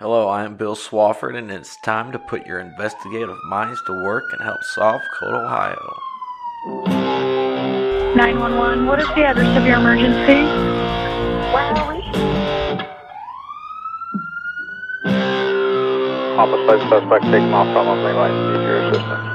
Hello, I am Bill Swafford, and it's time to put your investigative minds to work and help solve Cold Ohio. 911, what is the address of your emergency? Where are we? Homicide suspect taken off from Main Line. Need your assistance.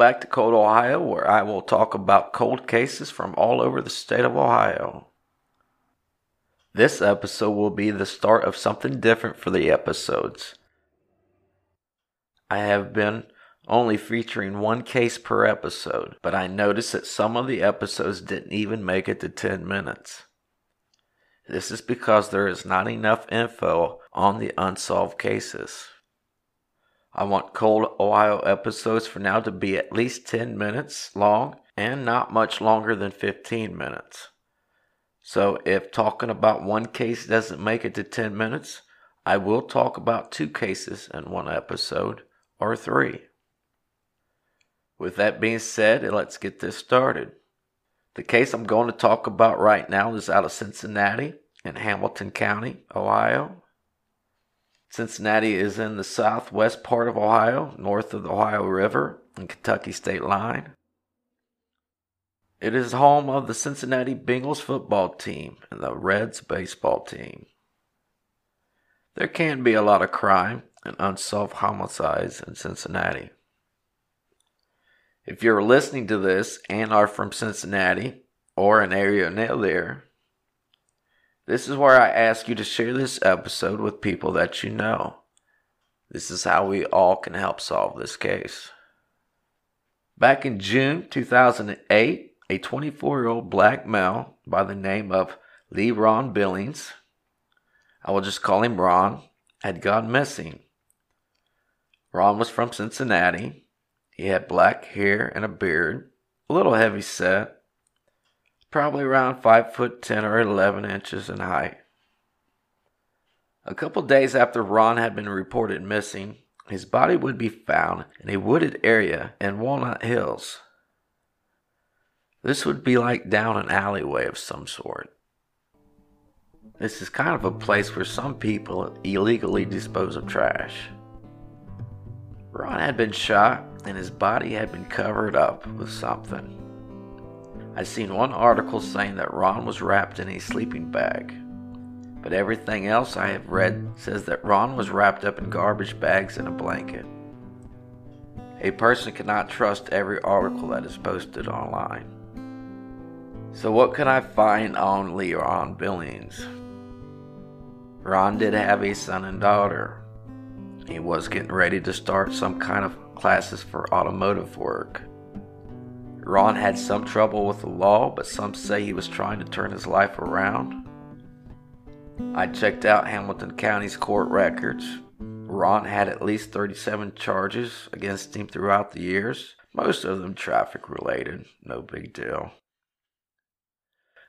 Back to Cold Ohio, where I will talk about cold cases from all over the state of Ohio. This episode will be the start of something different for the episodes. I have been only featuring one case per episode, but I noticed that some of the episodes didn't even make it to 10 minutes. This is because there is not enough info on the unsolved cases. I want Cold Ohio episodes for now to be at least 10 minutes long and not much longer than 15 minutes. So if talking about one case doesn't make it to 10 minutes, I will talk about two cases in one episode or three. With that being said, let's get this started. The case I'm going to talk about right now is out of Cincinnati in Hamilton County, Ohio. Cincinnati is in the southwest part of Ohio, north of the Ohio River and Kentucky state line. It is home of the Cincinnati Bengals football team and the Reds baseball team. There can't be a lot of crime and unsolved homicides in Cincinnati. If you're listening to this and are from Cincinnati or an area near there, this is where I ask you to share this episode with people that you know. This is how we all can help solve this case. Back in June 2008, a 24 year old black male by the name of LeRon Billings, I will just call him Ron, had gone missing. Ron was from Cincinnati. He had black hair and a beard, a little heavy set, probably around 5 foot 10 or 11 inches in height. A couple days after Ron had been reported missing, his body would be found in a wooded area in Walnut Hills. This would be like down an alleyway of some sort. This is kind of a place where some people illegally dispose of trash. Ron had been shot and his body had been covered up with something. I seen one article saying that Ron was wrapped in a sleeping bag, but everything else I have read says that Ron was wrapped up in garbage bags and a blanket. A person cannot trust every article that is posted online. So, what can I find on Leon Billings? Ron did have a son and daughter. He was getting ready to start some kind of classes for automotive work. Ron had some trouble with the law, but some say he was trying to turn his life around. I checked out Hamilton County's court records. Ron had at least 37 charges against him throughout the years, most of them traffic related, no big deal.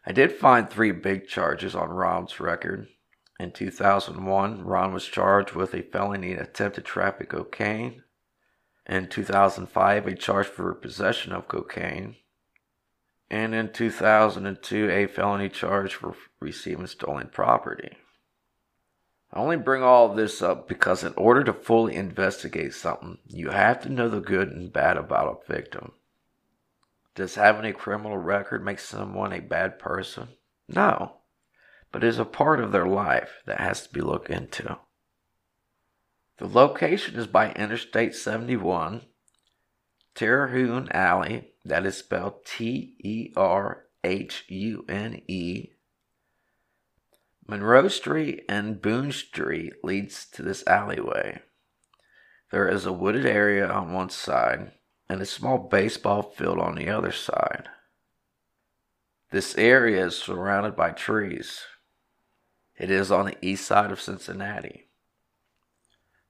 I did find three big charges on Ron's record. In 2001, Ron was charged with a felony attempted traffic cocaine. In 2005, a charge for possession of cocaine. And in 2002, a felony charge for receiving stolen property. I only bring all this up because, in order to fully investigate something, you have to know the good and bad about a victim. Does having a criminal record make someone a bad person? No, but it is a part of their life that has to be looked into. The location is by Interstate 71, Terhune Alley, that is spelled T E R H U N E. Monroe Street and Boone Street leads to this alleyway. There is a wooded area on one side and a small baseball field on the other side. This area is surrounded by trees. It is on the east side of Cincinnati.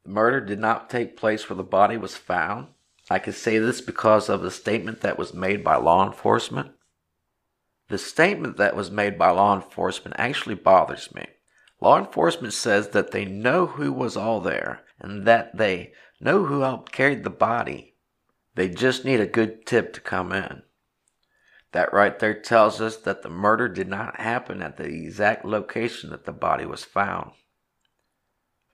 The murder did not take place where the body was found. I can say this because of the statement that was made by law enforcement. The statement that was made by law enforcement actually bothers me. Law enforcement says that they know who was all there and that they know who helped carry the body. They just need a good tip to come in. That right there tells us that the murder did not happen at the exact location that the body was found.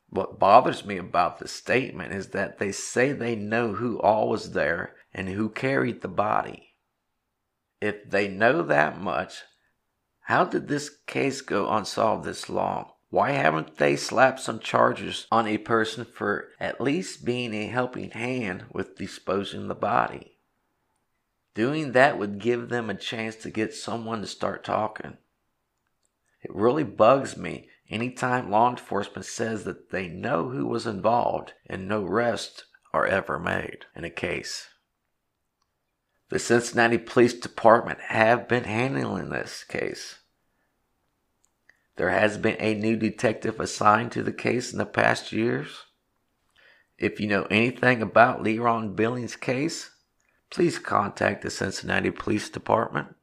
What bothers me about the statement is that they say they know who all was there and who carried the body. If they know that much, how did this case go unsolved this long? Why haven't they slapped some charges on a person for at least being a helping hand with disposing the body? Doing that would give them a chance to get someone to start talking. It really bugs me anytime law enforcement says that they know who was involved and no arrests are ever made in a case. The Cincinnati Police Department have been handling this case. There has been a new detective assigned to the case in the past years. If you know anything about Leron Billings' case, please contact the Cincinnati Police Department.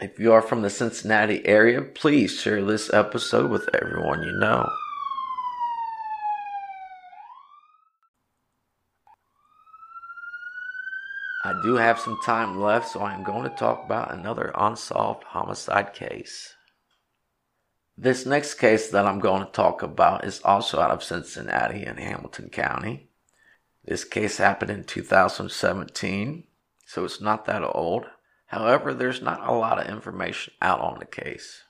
If you are from the Cincinnati area, please share this episode with everyone you know. I do have some time left, so I'm going to talk about another unsolved homicide case. This next case that I'm going to talk about is also out of Cincinnati in Hamilton County. This case happened in 2017, so it's not that old. However, there's not a lot of information out on the case.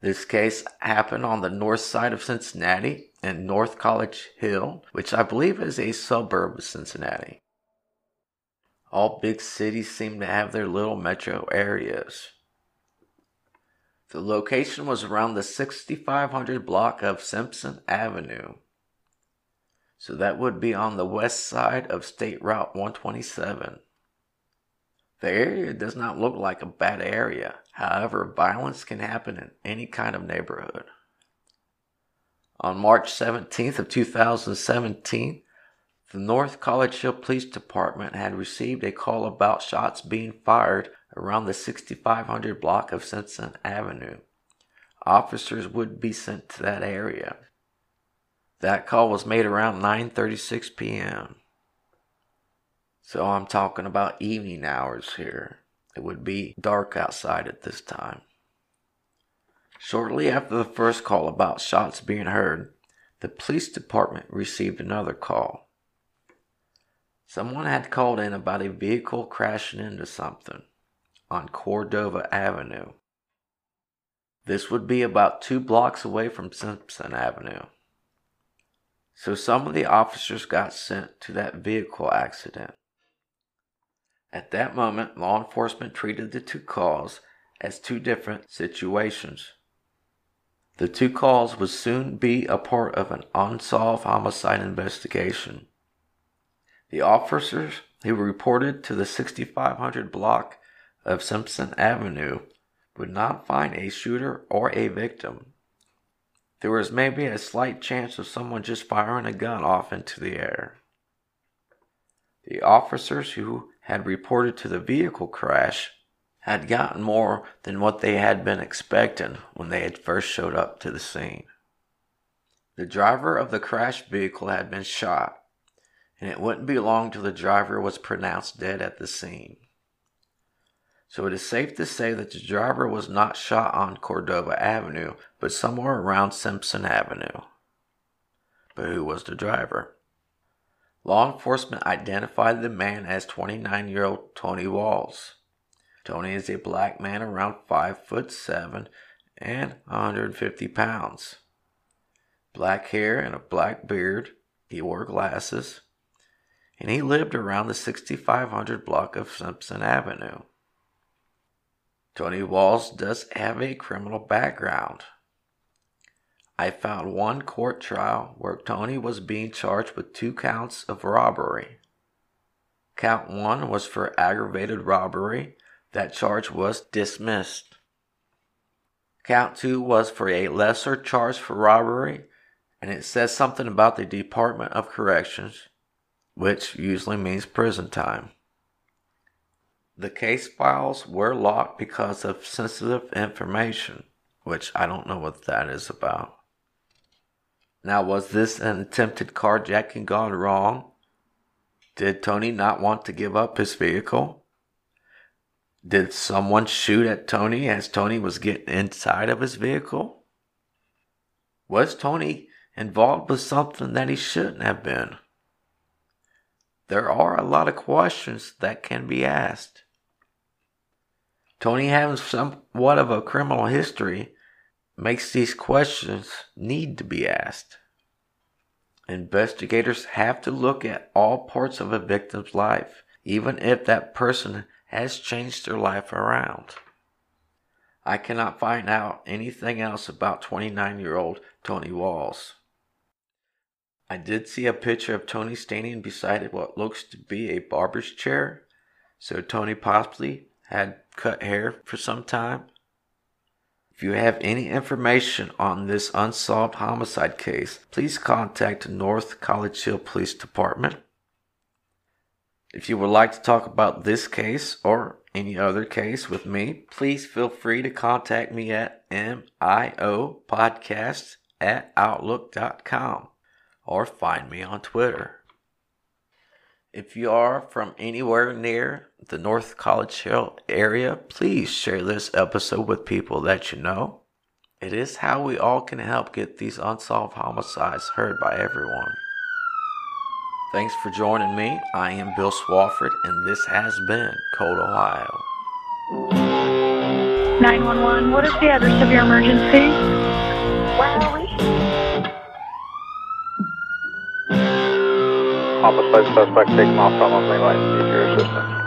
This case happened on the north side of Cincinnati in North College Hill, which I believe is a suburb of Cincinnati. All big cities seem to have their little metro areas. The location was around the 6500 block of Simpson Avenue. So that would be on the west side of State Route 127. The area does not look like a bad area. However, violence can happen in any kind of neighborhood. On March 17th of 2017, the North College Hill Police Department had received a call about shots being fired around the 6500 block of Simpson Avenue. Officers would be sent to that area. That call was made around 9:36 p.m. So I'm talking about evening hours here. It would be dark outside at this time. Shortly after the first call about shots being heard, the police department received another call. Someone had called in about a vehicle crashing into something on Cordova Avenue. This would be about two blocks away from Simpson Avenue. So some of the officers got sent to that vehicle accident. At that moment, law enforcement treated the two calls as two different situations. The two calls would soon be a part of an unsolved homicide investigation. The officers who reported to the 6500 block of Simpson Avenue would not find a shooter or a victim. There was maybe a slight chance of someone just firing a gun off into the air. The officers who had reported to the vehicle crash had gotten more than what they had been expecting when they had first showed up to the scene. The driver of the crashed vehicle had been shot and it wouldn't be long till the driver was pronounced dead at the scene. So it is safe to say that the driver was not shot on Cordova Avenue, but somewhere around Simpson Avenue. But who was the driver? Law enforcement identified the man as 29 year old Tony Walls. Tony is a black man around 5 foot 7 and 150 pounds. Black hair and a black beard. He wore glasses and he lived around the 6500 block of Simpson Avenue. Tony Walls does have a criminal background. I found one court trial where Tony was being charged with two counts of robbery. Count one was for aggravated robbery. That charge was dismissed. Count two was for a lesser charge for robbery, and it says something about the Department of Corrections which usually means prison time. The case files were locked because of sensitive information, which I don't know what that is about. Now, was this an attempted carjacking gone wrong? Did Tony not want to give up his vehicle? Did someone shoot at Tony as Tony was getting inside of his vehicle? Was Tony involved with something that he shouldn't have been? There are a lot of questions that can be asked. Tony having somewhat of a criminal history makes these questions need to be asked. Investigators have to look at all parts of a victim's life, even if that person has changed their life around. I cannot find out anything else about 29 year old Tony Walls. I did see a picture of Tony standing beside what looks to be a barber's chair, so Tony possibly had cut hair for some time. If you have any information on this unsolved homicide case, please contact North College Hill Police Department. If you would like to talk about this case or any other case with me, please feel free to contact me at miopodcast at outlook.com or find me on Twitter. If you are from anywhere near the North College Hill area, please share this episode with people that you know. It is how we all can help get these unsolved homicides heard by everyone. Thanks for joining me. I am Bill Swafford, and this has been Cold Ohio. 911, what is the address of your emergency? Homicide suspect taken off from Green Light. Need your assistance.